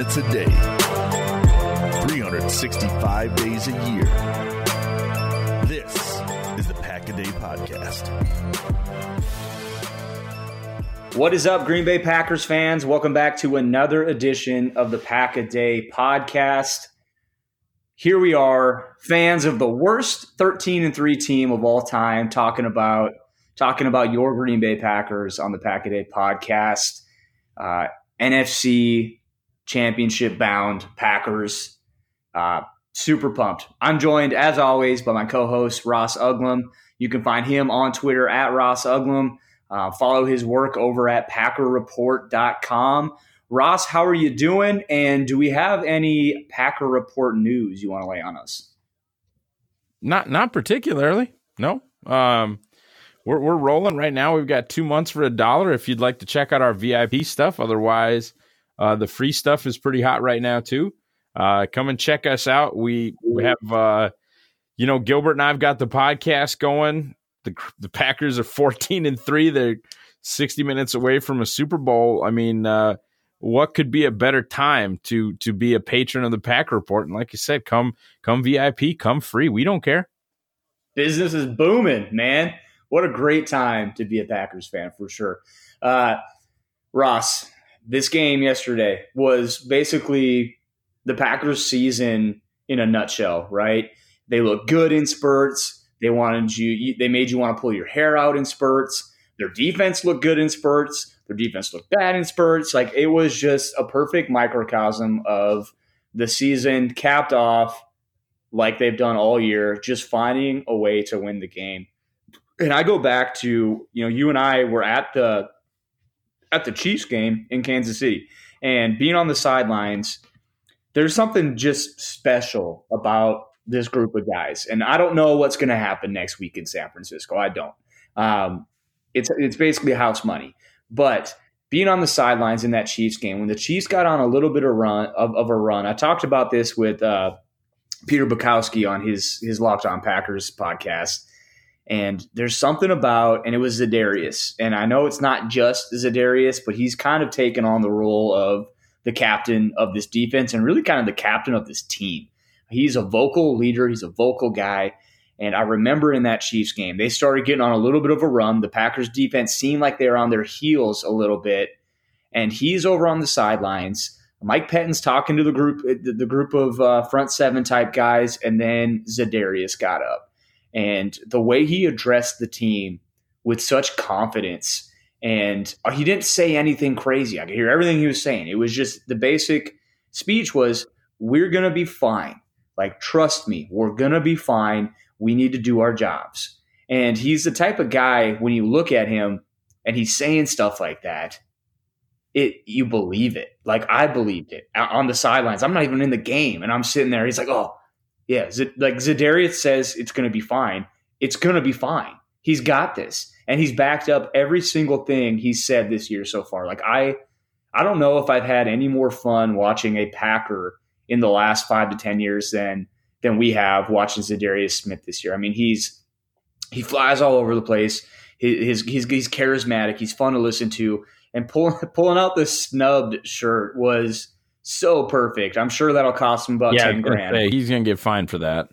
minutes a day, 365 days a year. This is the Pack a Day Podcast. What is up, Green Bay Packers fans? Welcome back to another edition of the Pack a Day Podcast. Here we are, fans of the worst 13 and 3 team of all time, talking about talking about your Green Bay Packers on the Pack a Day podcast. Uh, NFC championship bound Packers. Uh, super pumped. I'm joined, as always, by my co host, Ross Uglum. You can find him on Twitter at Ross Uglum. Uh, follow his work over at PackerReport.com. Ross, how are you doing? And do we have any Packer Report news you want to lay on us? Not not particularly. No. Um, we're we're rolling right now. We've got two months for a dollar. If you'd like to check out our VIP stuff, otherwise, uh, the free stuff is pretty hot right now too. Uh, come and check us out. We we have, uh, you know, Gilbert and I've got the podcast going. The the Packers are fourteen and three. They're sixty minutes away from a Super Bowl. I mean, uh, what could be a better time to to be a patron of the Pack Report? And like you said, come come VIP, come free. We don't care. Business is booming, man what a great time to be a Packers fan for sure. Uh, Ross, this game yesterday was basically the Packers season in a nutshell, right? They look good in spurts. They wanted you, they made you want to pull your hair out in spurts. Their defense looked good in spurts. Their defense looked bad in spurts. Like it was just a perfect microcosm of the season capped off like they've done all year, just finding a way to win the game and I go back to you know you and I were at the at the Chiefs game in Kansas City, and being on the sidelines, there's something just special about this group of guys, and I don't know what's going to happen next week in San Francisco. I don't. Um, it's it's basically house money, but being on the sidelines in that Chiefs game when the Chiefs got on a little bit of run of, of a run. I talked about this with uh, Peter Bukowski on his his Locked On Packers podcast and there's something about, and it was Za'Darius. And I know it's not just Za'Darius, but he's kind of taken on the role of the captain of this defense and really kind of the captain of this team. He's a vocal leader, he's a vocal guy. And I remember in that Chiefs game, they started getting on a little bit of a run. The Packers defense seemed like they were on their heels a little bit. And he's over on the sidelines. Mike Pettine's talking to the group, the group of uh, front seven type guys, and then Za'Darius got up and the way he addressed the team with such confidence and uh, he didn't say anything crazy. I could hear everything he was saying. It was just the basic speech was we're to be fine. Like trust me we're to be fine. We need to do our jobs. And he's the type of guy when you look at him and he's saying stuff like that it you believe it. Like i believed it on the sidelines. I'm not even in the game and i'm sitting there he's like oh yeah, Z- like Za'Darius says it's going to be fine. It's going to be fine. He's got this, and he's backed up every single thing he's said this year so far. Like I, I don't know if I've had any more fun watching a Packer in the last five to ten years than than we have watching Za'Darius Smith this year. I mean, he's he flies all over the place. His, he's he's charismatic. He's fun to listen to, and pulling pulling out the snubbed shirt was so perfect. I'm sure that'll cost him about yeah, ten grand. Say, he's gonna get fined for that.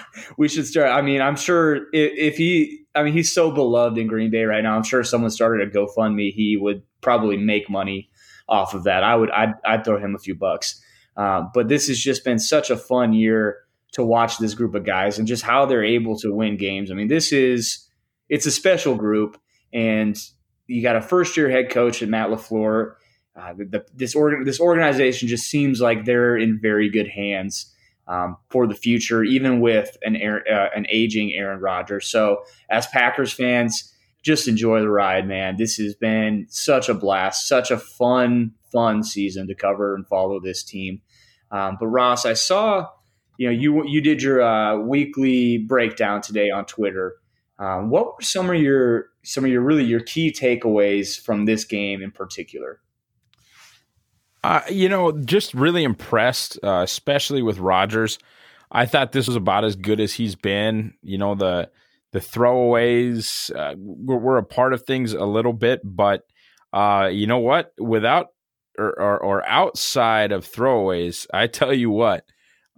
we should start. I mean, I'm sure if, if, he, I mean, he's so beloved in Green Bay right now. I'm sure if someone started a GoFundMe, he would probably make money off of that. I would, I'd, I'd throw him a few bucks. Uh, but this has just been such a fun year to watch this group of guys and just how they're able to win games. I mean, this is, it's a special group, and you got a first year head coach at Matt LaFleur uh, the, this organ this organization just seems like they're in very good hands um, for the future, even with an uh, an aging Aaron Rodgers. So, as Packers fans, just enjoy the ride, man. This has been such a blast, such a fun, fun season to cover and follow this team. Um, but Ross, I saw, you know, you you did your uh, weekly breakdown today on Twitter. Um, what were some of your some of your really your key takeaways from this game in particular? You know, just really impressed, uh, especially with Rodgers. I thought this was about as good as he's been. You know, the the throwaways uh, were, were, a part of things a little bit, but uh, you know what? Without or, or, or outside of throwaways, I tell you what,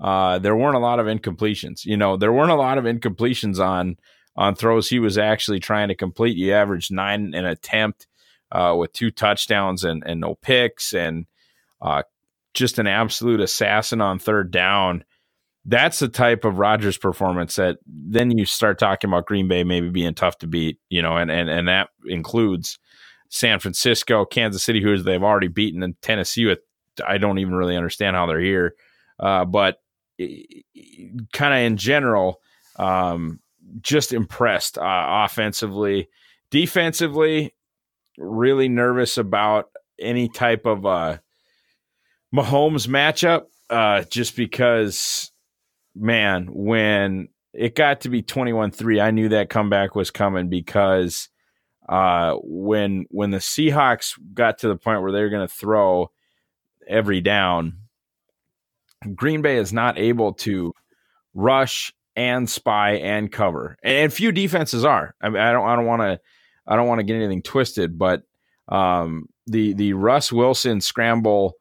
uh, there weren't a lot of incompletions. You know, there weren't a lot of incompletions on on throws he was actually trying to complete. He averaged nine an attempt uh, with two touchdowns and, and no picks, and uh, just an absolute assassin on third down. That's the type of Rodgers performance that then you start talking about Green Bay maybe being tough to beat, you know, and and, and that includes San Francisco, Kansas City, who they've already beaten, and Tennessee. With I don't even really understand how they're here, uh, but kind of in general, um, just impressed uh, offensively, defensively. Really nervous about any type of uh, Mahomes matchup, uh, just because, man, when it got to be 21 3, I knew that comeback was coming because uh, when when the Seahawks got to the point where they're going to throw every down, Green Bay is not able to rush and spy and cover, and few defenses are. I mean, I don't I don't want to I don't want to get anything twisted, but um, the the Russ Wilson scramble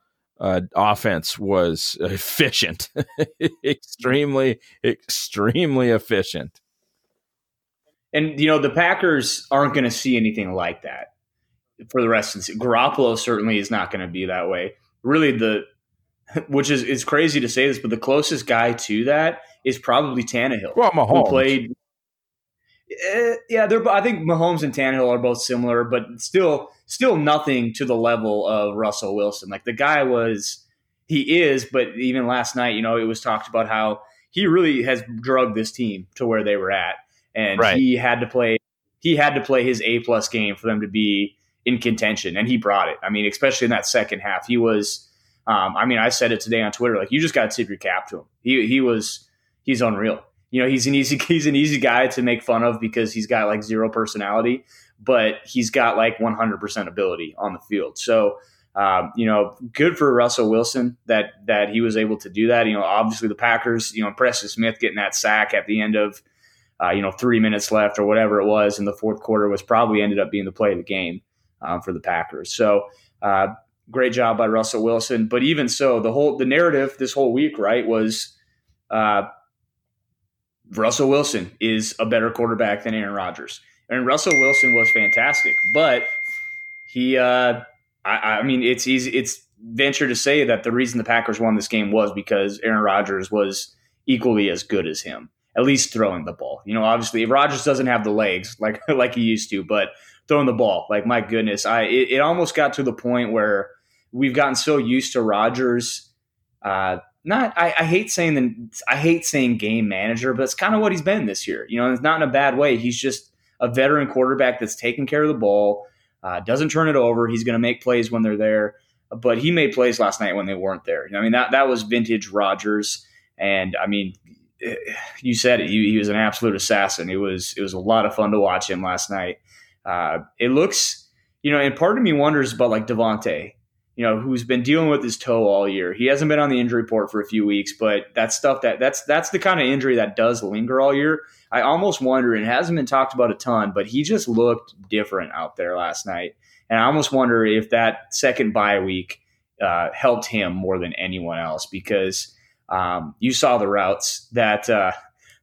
uh, offense was efficient, extremely extremely efficient. And you know the Packers aren't going to see anything like that for the rest of the season. Garoppolo certainly is not going to be that way. Really, the which is it's crazy to say this, but the closest guy to that is probably Tannehill. Well, Mahomes who played. Uh, yeah, they're. I think Mahomes and Tannehill are both similar, but still, still nothing to the level of Russell Wilson. Like the guy was, he is, but even last night, you know, it was talked about how he really has drugged this team to where they were at and right. he had to play he had to play his A plus game for them to be in contention, and he brought it. I mean, especially in that second half, he was. Um, I mean, I said it today on Twitter. Like, you just got to tip your cap to him. He he was he's unreal. You know, he's an easy he's an easy guy to make fun of because he's got like zero personality, but he's got like 100% ability on the field. So, um, you know, good for Russell Wilson that that he was able to do that. You know, obviously the Packers, you know, Preston Smith getting that sack at the end of uh, you know, three minutes left or whatever it was in the fourth quarter was probably ended up being the play of the game um, for the Packers. So uh, great job by Russell Wilson. But even so, the whole the narrative this whole week, right, was uh, Russell Wilson is a better quarterback than Aaron Rodgers. And Russell Wilson was fantastic, but he, uh, I, I mean, it's easy. It's venture to say that the reason the Packers won this game was because Aaron Rodgers was equally as good as him at least throwing the ball. You know, obviously, if Rodgers doesn't have the legs like like he used to, but throwing the ball, like my goodness, I it, it almost got to the point where we've gotten so used to Rodgers. Uh, not I, I hate saying the I hate saying game manager, but it's kind of what he's been this year. You know, it's not in a bad way. He's just a veteran quarterback that's taking care of the ball, uh, doesn't turn it over. He's going to make plays when they're there, but he made plays last night when they weren't there. I mean that that was vintage Rodgers, and I mean you said it. He, he, was an absolute assassin. It was it was a lot of fun to watch him last night. Uh, it looks, you know, and part of me wonders about like Davante, you know, who's been dealing with his toe all year. He hasn't been on the injury report for a few weeks, but that's stuff that that's that's the kind of injury that does linger all year. I almost wonder, and it hasn't been talked about a ton, but he just looked different out there last night, and I almost wonder if that second bye week uh, helped him more than anyone else because um, you saw the routes that uh,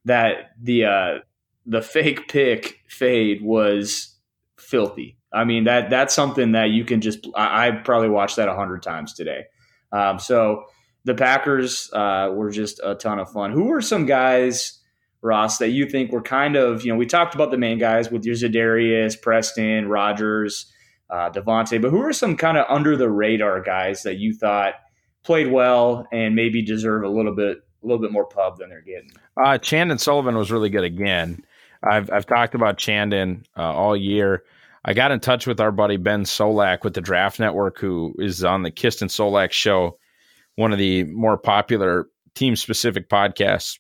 that the uh, the fake pick fade was filthy. I mean that that's something that you can just I, I probably watched that a hundred times today. Um, so the Packers uh, were just a ton of fun. Who were some guys, Ross, that you think were kind of you know we talked about the main guys with your Za'Darius, Preston, Rodgers, uh, Davante, but who are some kind of under the radar guys that you thought – played well and maybe deserve a little bit a little bit more pub than they're getting. Uh, Chandon Sullivan was really good again. I've I've talked about Chandon uh, all year. I got in touch with our buddy Ben Solak with the Draft Network, who is on the Kist and Solak show, one of the more popular team specific podcasts,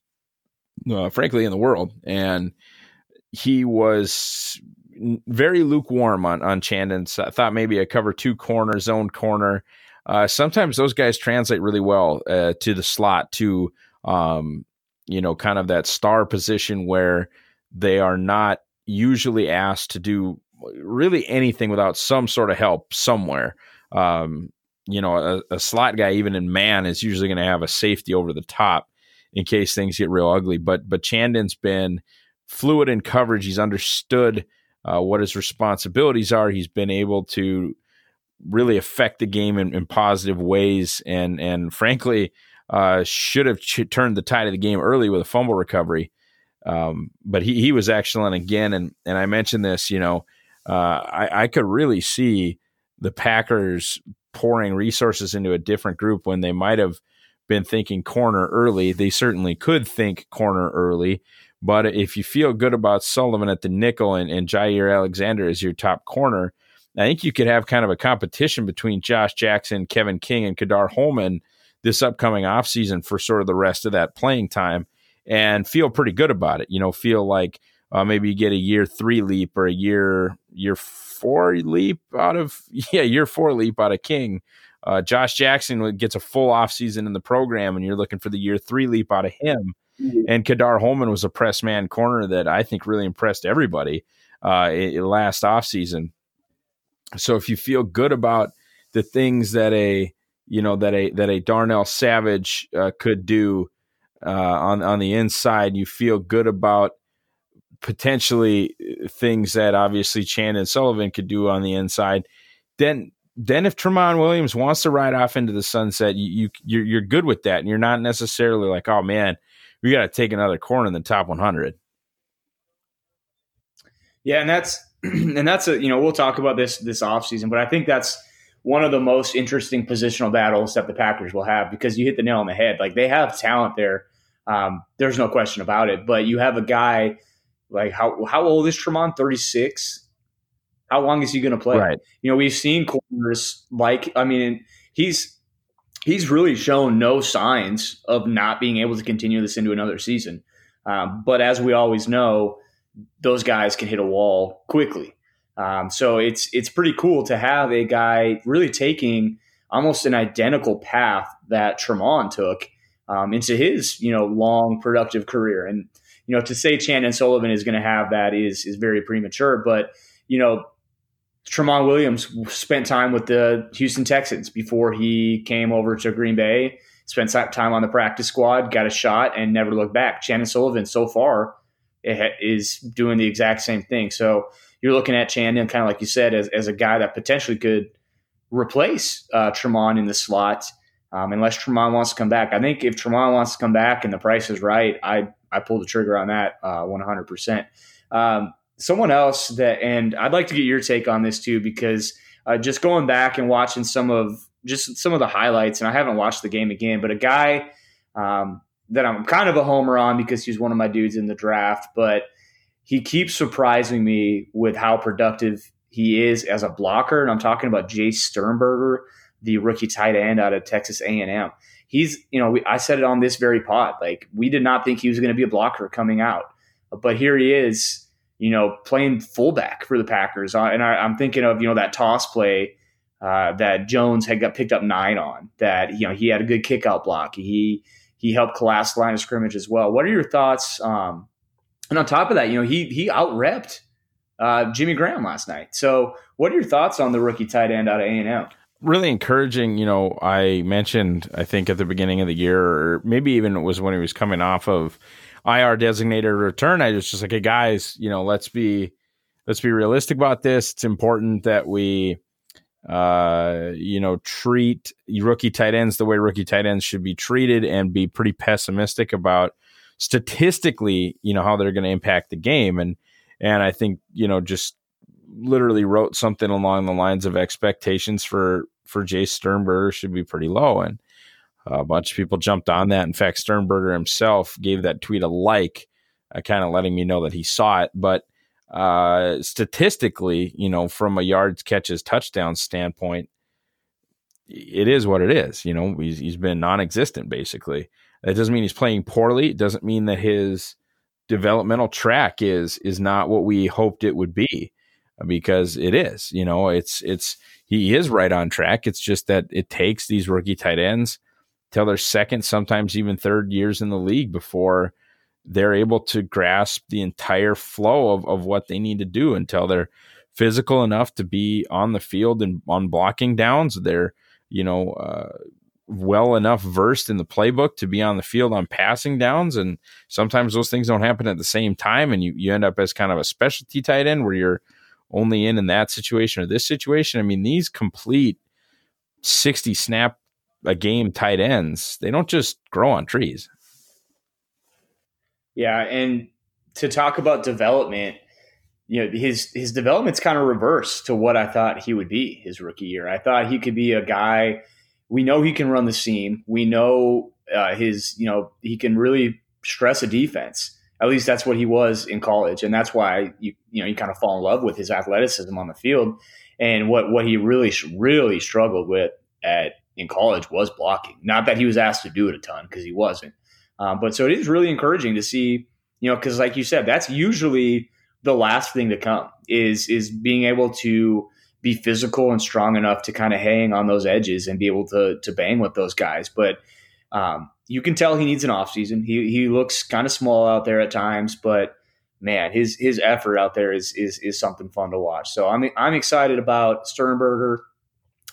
uh, frankly, in the world. And he was very lukewarm on on Chandon. So I thought maybe a cover two corner, zone corner uh, sometimes those guys translate really well uh, to the slot to um, you know kind of that star position where they are not usually asked to do really anything without some sort of help somewhere um, you know, a, a slot guy, even in man, is usually going to have a safety over the top in case things get real ugly. But but Chandon's been fluid in coverage. He's understood uh, what his responsibilities are. He's been able to really affect the game in, in positive ways, and and frankly, uh, should have ch- turned the tide of the game early with a fumble recovery. Um, but he he was excellent again, and and I mentioned this. You know, uh, I, I could really see the Packers pouring resources into a different group when they might have been thinking corner early. They certainly could think corner early. But if you feel good about Sullivan at the nickel and, and Jaire Alexander as your top corner, I think you could have kind of a competition between Josh Jackson, Kevin King, and Ka'dar Hollman this upcoming offseason for sort of the rest of that playing time and feel pretty good about it. You know, feel like uh, maybe you get a year three leap or a year year four leap out of yeah year four leap out of King. Uh, Josh Jackson gets a full offseason in the program, and you're looking for the year three leap out of him. Mm-hmm. And Ka'dar Hollman was a press man corner that I think really impressed everybody uh, last offseason. So if you feel good about the things that a you know that a that a Darnell Savage uh, could do uh, on on the inside, you feel good about potentially uh, things that obviously Chandon Sullivan could do on the inside. Then then if Tramon Williams wants to ride off into the sunset, you, you you're, you're good with that, and you're not necessarily like, oh man, we got to take another corner in the top 100. Yeah, and that's and that's a you know we'll talk about this this offseason, but I think that's one of the most interesting positional battles that the Packers will have because you hit the nail on the head. Like they have talent there, um, there's no question about it. But you have a guy like how how old is Tramon? Thirty six. How long is he going to play? Right. You know, we've seen corners like I mean, he's he's really shown no signs of not being able to continue this into another season. Um, but as we always know, those guys can hit a wall quickly. Um, so it's it's pretty cool to have a guy really taking almost an identical path that Tramon took um, into his you know long productive career. And you know to say Chandon Sullivan is going to have that is is very premature. But you know Tramon Williams spent time with the Houston Texans before he came over to Green Bay. Spent time on the practice squad, got a shot, and never looked back. Chandon Sullivan, so far, is doing the exact same thing. So you're looking at Chandon, kind of like you said, as, as a guy that potentially could replace uh, Tramon in the slot, um, unless Tramon wants to come back. I think if Tramon wants to come back and the price is right, I I pull the trigger on that uh, 100%. Um, someone else that, and I'd like to get your take on this too, because uh, just going back and watching some of just some of the highlights, and I haven't watched the game again, but a guy um, that I'm kind of a homer on because he's one of my dudes in the draft, but he keeps surprising me with how productive he is as a blocker. And I'm talking about Jace Sternberger, the rookie tight end out of Texas A&M. He's, you know, we, I said it on this very pod. Like we did not think he was going to be a blocker coming out, but here he is you know, playing fullback for the Packers. Uh, and I, am thinking of, you know, that toss play uh, that Jones had got picked up nine on, that, you know, he had a good kick out block. He, he helped collapse the line of scrimmage as well. What are your thoughts? Um, and on top of that, you know, he, he out repped uh, Jimmy Graham last night. So what are your thoughts on the rookie tight end out of A&M? Really encouraging. You know, I mentioned, I think at the beginning of the year, or maybe even it was when he was coming off of IR designated return. I just just like, hey guys, you know, let's be let's be realistic about this. It's important that we uh you know treat rookie tight ends the way rookie tight ends should be treated and be pretty pessimistic about statistically you know how they're going to impact the game and and i think you know just literally wrote something along the lines of expectations for for Jace Sternberger should be pretty low and a bunch of people jumped on that. In fact, Sternberger himself gave that tweet a like, uh, kind of letting me know that he saw it. But uh, statistically, you know, from a yards catches touchdown standpoint, it is what it is. You know, he's, he's been non-existent basically. That doesn't mean he's playing poorly. It doesn't mean that his developmental track is is not what we hoped it would be, because it is. You know, it's it's he is right on track. It's just that it takes these rookie tight ends till their second, sometimes even third years in the league before they're able to grasp the entire flow of, of what they need to do until they're physical enough to be on the field and on blocking downs. They're you know, uh, well enough versed in the playbook to be on the field on passing downs. And sometimes those things don't happen at the same time. And you, you end up as kind of a specialty tight end where you're only in in that situation or this situation. I mean, these complete 60 snap a game tight ends, they don't just grow on trees. Yeah. And to talk about development, you know his his development's kind of reverse to what I thought he would be his rookie year. I thought he could be a guy. We know he can run the seam. We know uh, his you know he can really stress a defense. At least that's what he was in college, and that's why you you know you kind of fall in love with his athleticism on the field. And what what he really really struggled with at in college was blocking. Not that he was asked to do it a ton because he wasn't. Um, but so it is really encouraging to see you know because like you said, that's usually the last thing to come is is being able to be physical and strong enough to kind of hang on those edges and be able to to bang with those guys. But um, you can tell he needs an offseason. He he looks kind of small out there at times, but man, his his effort out there is is is something fun to watch. So I'm I'm excited about Sternberger.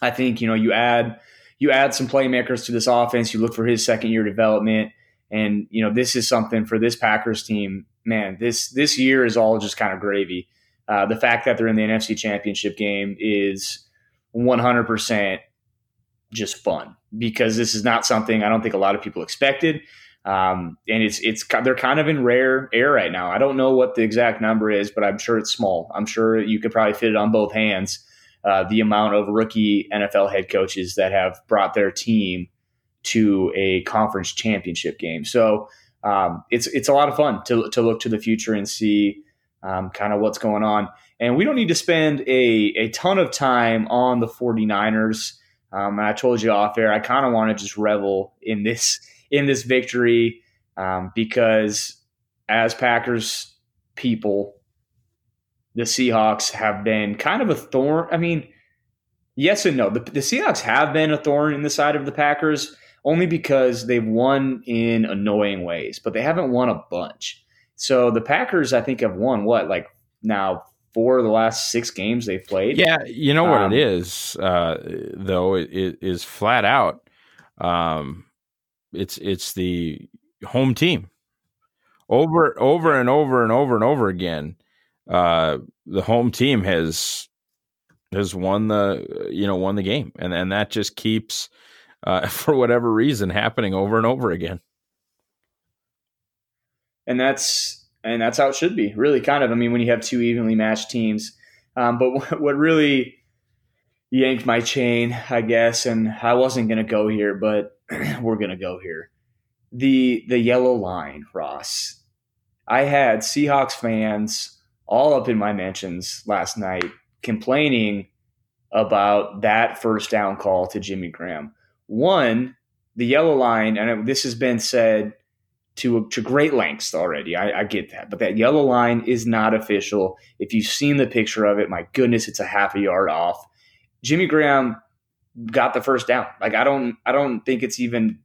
I think you know you add you add some playmakers to this offense. You look for his second year development, and you know this is something for this Packers team man, this this year is all just kind of gravy. Uh, the fact that they're in the NFC Championship game is 100% just fun because this is not something I don't think a lot of people expected. Um, and it's it's they're kind of in rare air right now. I don't know what the exact number is, but I'm sure it's small. I'm sure you could probably fit it on both hands. Uh, the amount of rookie NFL head coaches that have brought their team to a conference championship game. So um, it's it's a lot of fun to to look to the future and see um, kind of what's going on. And we don't need to spend a, a ton of time on the 49ers. Um, and I told you off air, I kind of want to just revel in this in this victory um, because as Packers people, the Seahawks have been kind of a thorn. I mean, yes and no. The, the Seahawks have been a thorn in the side of the Packers only because they've won in annoying ways, but they haven't won a bunch. So the Packers, I think, have won what, like now four of the last six games they've played. Yeah, you know what um, it is, uh, though. It, it is flat out. Um, it's it's the home team over over and over and over and over again. Uh, the home team has has won the you know won the game, and and that just keeps uh, for whatever reason happening over and over again. And that's and that's how it should be, really. Kind of. I mean, when you have two evenly matched teams, um, but what really yanked my chain, I guess, and I wasn't going to go here, but we're going to go here. The the yellow line, Ross. I had Seahawks fans all up in my mentions last night complaining about that first down call to Jimmy Graham. One, the yellow line, and this has been said to to great lengths already. I, I, get that, but that yellow line is not official. If you've seen the picture of it, my goodness, it's a half a yard off. Jimmy Graham got the first down. Like I don't, I don't think it's even.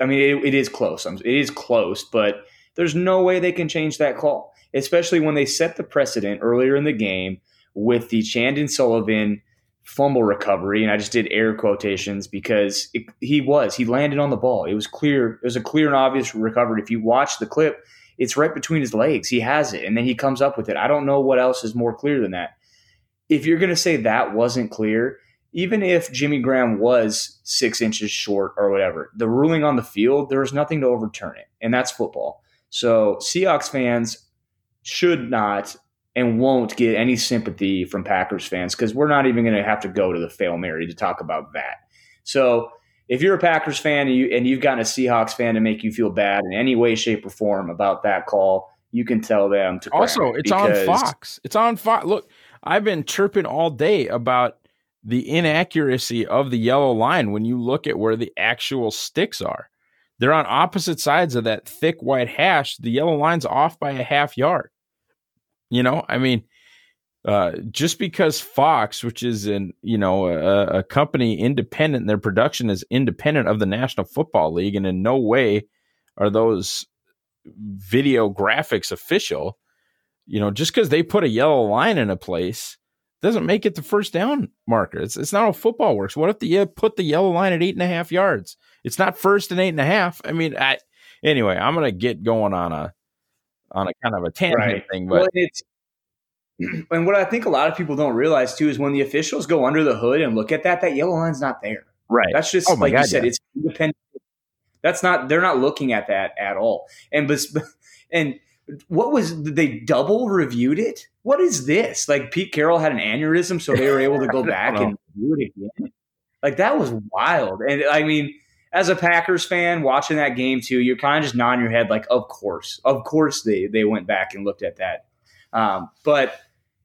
I mean, it, it is close. It is close, but there's no way they can change that call, especially when they set the precedent earlier in the game with the Chandon Sullivan fumble recovery, and I just did air quotations because it, he was he landed on the ball. It was clear. It was a clear and obvious recovery. If you watch the clip, it's right between his legs. He has it, and then he comes up with it. I don't know what else is more clear than that. If you're going to say that wasn't clear, even if Jimmy Graham was six inches short or whatever, the ruling on the field there was nothing to overturn it, and that's football. So Seahawks fans should not and won't get any sympathy from Packers fans because we're not even going to have to go to the fail Mary to talk about that. So if you're a Packers fan and, you, and you've gotten a Seahawks fan to make you feel bad in any way, shape, or form about that call, you can tell them to. Also, it's on Fox. It's on Fox. Look, I've been chirping all day about the inaccuracy of the yellow line when you look at where the actual sticks are. They're on opposite sides of that thick white hash. The yellow line's off by a half yard. You know, I mean, uh, just because Fox, which is an you know a, a, company independent, their production is independent of the National Football League, and in no way are those video graphics official. You know, just because they put a yellow line in a place doesn't make it the first down marker. It's it's not how football works. What if the you put the yellow line at eight and a half yards? It's not first and eight and a half. I mean, I anyway, I'm gonna get going on a on a kind of a tangent right. thing, but well, it's and what I think a lot of people don't realize too is when the officials go under the hood and look at that, that yellow line's not there. Right. That's just oh like God, you said, yeah. it's independent. That's not. They're not looking at that at all. And but and what was they double reviewed it? What is this? Like Pete Carroll had an aneurysm, so they were able to go back and do it again. Like that was wild. And I mean, as a Packers fan watching that game too, you're kind of just nodding your head, like, of course, of course they they went back and looked at that. Um, but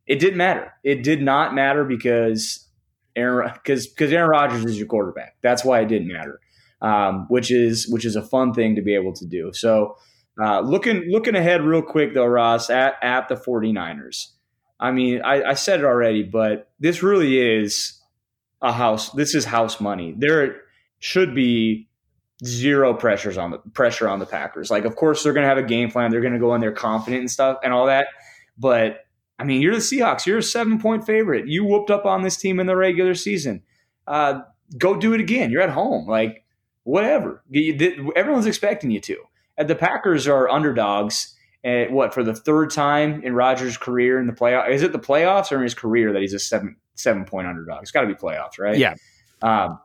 it didn't matter. It did not matter because Aaron because because Aaron Rodgers is your quarterback. That's why it didn't matter. Um, which is which is a fun thing to be able to do. So uh, looking looking ahead real quick though, Ross, at, at the 49ers. I mean, I, I said it already, but this really is a house. This is house money. There should be zero pressures on the pressure on the Packers. Like, of course, they're going to have a game plan. They're going to go in there confident and stuff and all that. But I mean, you're the Seahawks. You're a seven point favorite. You whooped up on this team in the regular season. Uh, go do it again. You're at home. Like, whatever. Everyone's expecting you to the Packers are underdogs. At what for the third time in Rodgers' career in the playoff? Is it the playoffs or in his career that he's a seven seven point underdog? It's got to be playoffs, right? Yeah. Um,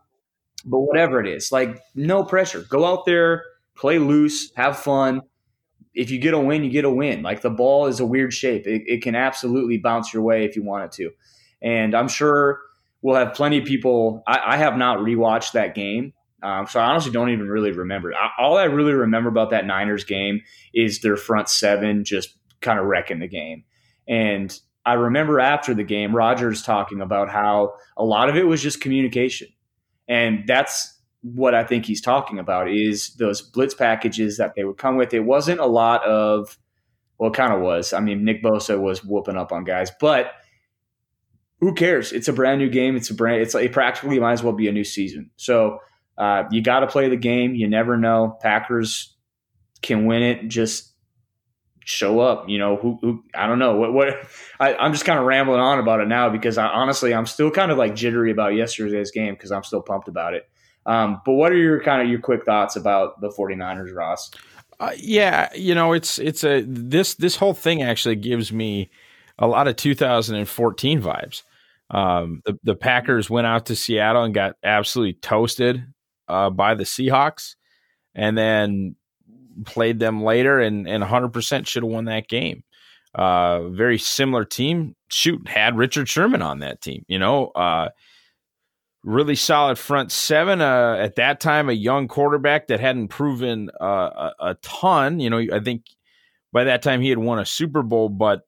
but whatever it is, like no pressure. Go out there, play loose, have fun. If you get a win, you get a win. Like the ball is a weird shape; it, it can absolutely bounce your way if you want it to. And I'm sure we'll have plenty of people. I, I have not rewatched that game, um, so I honestly don't even really remember. I, all I really remember about that Niners game is their front seven just kind of wrecking the game. And I remember after the game, Rodgers talking about how a lot of it was just communication. And that's what I think he's talking about is those blitz packages that they would come with. It wasn't a lot of, well, it kind of was. I mean, Nick Bosa was whooping up on guys, but who cares? It's a brand new game. It's a brand. It's like it practically might as well be a new season. So uh, you got to play the game. You never know. Packers can win it. Just show up. You know who? who I don't know what. What I, am just kind of rambling on about it now because I, honestly I'm still kind of like jittery about yesterday's game because I'm still pumped about it. Um, but what are your kind of your quick thoughts about the 49ers, Ross? Uh, yeah, you know it's it's a this this whole thing actually gives me a lot of 2014 vibes. Um, the the Packers went out to Seattle and got absolutely toasted uh, by the Seahawks, and then played them later, and and 100% should have won that game. Uh, very similar team. Shoot, had Richard Sherman on that team. You know, uh, really solid front seven. Uh, at that time, a young quarterback that hadn't proven uh, a, a ton. You know, I think by that time he had won a Super Bowl, but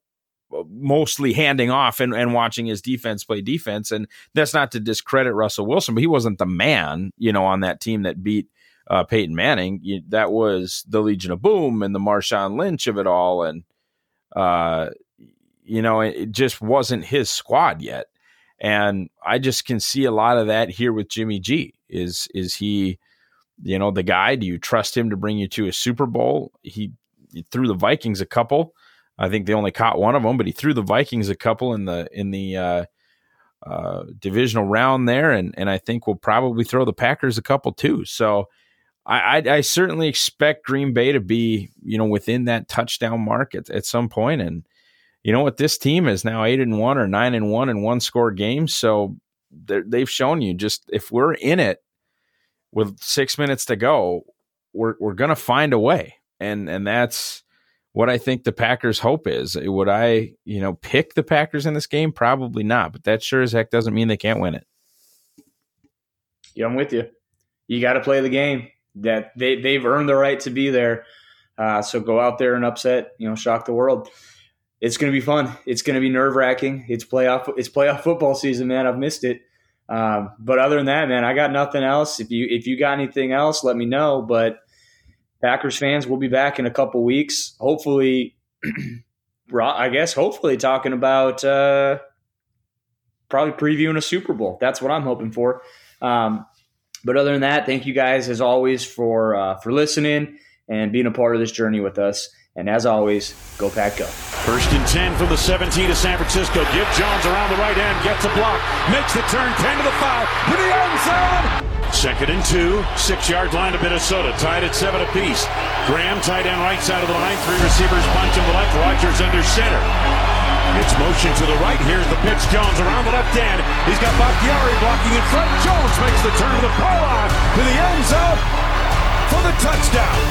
mostly handing off and, and watching his defense play defense. And that's not to discredit Russell Wilson, but he wasn't the man, you know, on that team that beat uh, Peyton Manning. You, that was the Legion of Boom and the Marshawn Lynch of it all. And, uh, you know, it, it just wasn't his squad yet. And I just can see a lot of that here with Jimmy G. Is is he, you know, the guy? Do you trust him to bring you to a Super Bowl? He, he threw the Vikings a couple. I think they only caught one of them, but he threw the Vikings a couple in the in the uh, uh, divisional round there, and and I think we'll probably throw the Packers a couple too. So I, I, I certainly expect Green Bay to be you know within that touchdown mark at, at some point, and you know what this team is now eight and one or nine and one in one score games, so they've shown you just if we're in it with six minutes to go, we're we're gonna find a way, and and that's what I think the Packers' hope is. Would I, you know, pick the Packers in this game? Probably not, but that sure as heck doesn't mean they can't win it. Yeah, I'm with you. You got to play the game. That they they've earned the right to be there. Uh, so go out there and upset, you know, shock the world. It's going to be fun. It's going to be nerve wracking. It's playoff. It's playoff football season, man. I've missed it. Um, but other than that, man, I got nothing else. If you if you got anything else, let me know. But Packers fans, we'll be back in a couple weeks. Hopefully, I guess, hopefully, talking about uh, probably previewing a Super Bowl. That's what I'm hoping for. Um, but other than that, thank you guys as always for uh, for listening and being a part of this journey with us. And as always, go Pack Go. First and 10 from the 17 to San Francisco. Give Jones around the right end, gets a block, makes the turn 10 to the 5, to the end zone. Second and two, six yard line to Minnesota, tied at seven apiece. Graham tight end right side of the line, three receivers bunch to the left, Rodgers under center. It's motion to the right. Here's the pitch. Jones around the left end. He's got Bakhtiari blocking in front. Jones makes the turn to the pylon to the end zone for the touchdown.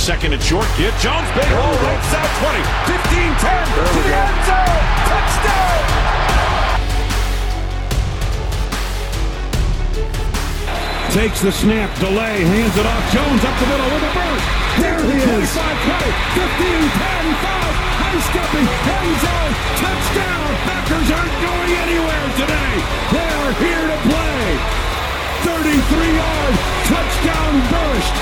Second and short. Get Jones. Big hole. Right side 20. 15 10 to the end zone. Touchdown. Takes the snap, delay, hands it off. Jones up the middle with a burst. There he is. 25 20, 15 10 5. High stepping, end zone, touchdown. Packers aren't going anywhere today. They are here to play. 33 yard touchdown burst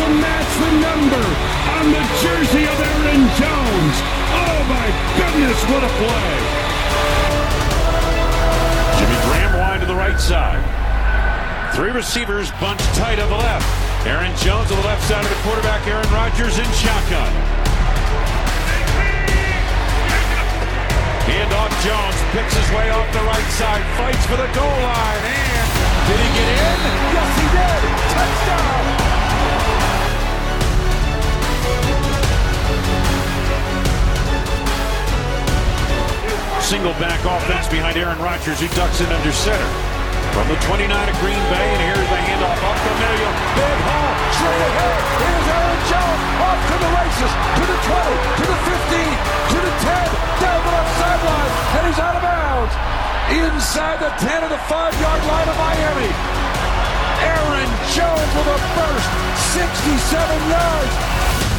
to match the number on the jersey of Aaron Jones. Oh my goodness, what a play! Jimmy Graham wide to the right side. Three receivers bunched tight on the left. Aaron Jones on the left side of the quarterback. Aaron Rodgers in shotgun. Handoff Jones picks his way off the right side, fights for the goal line, and did he get in? Yes, he did. Touchdown. Single back offense behind Aaron Rodgers, who ducks in under center. From the 29 of Green Bay, and here's the handoff up the middle. Big hole, straight ahead. Here's Aaron Jones off to the races, to the 20, to the 15, to the 10, down the left sideline, and he's out of bounds. Inside the 10 of the 5-yard line of Miami. Aaron Jones with a first 67 yards.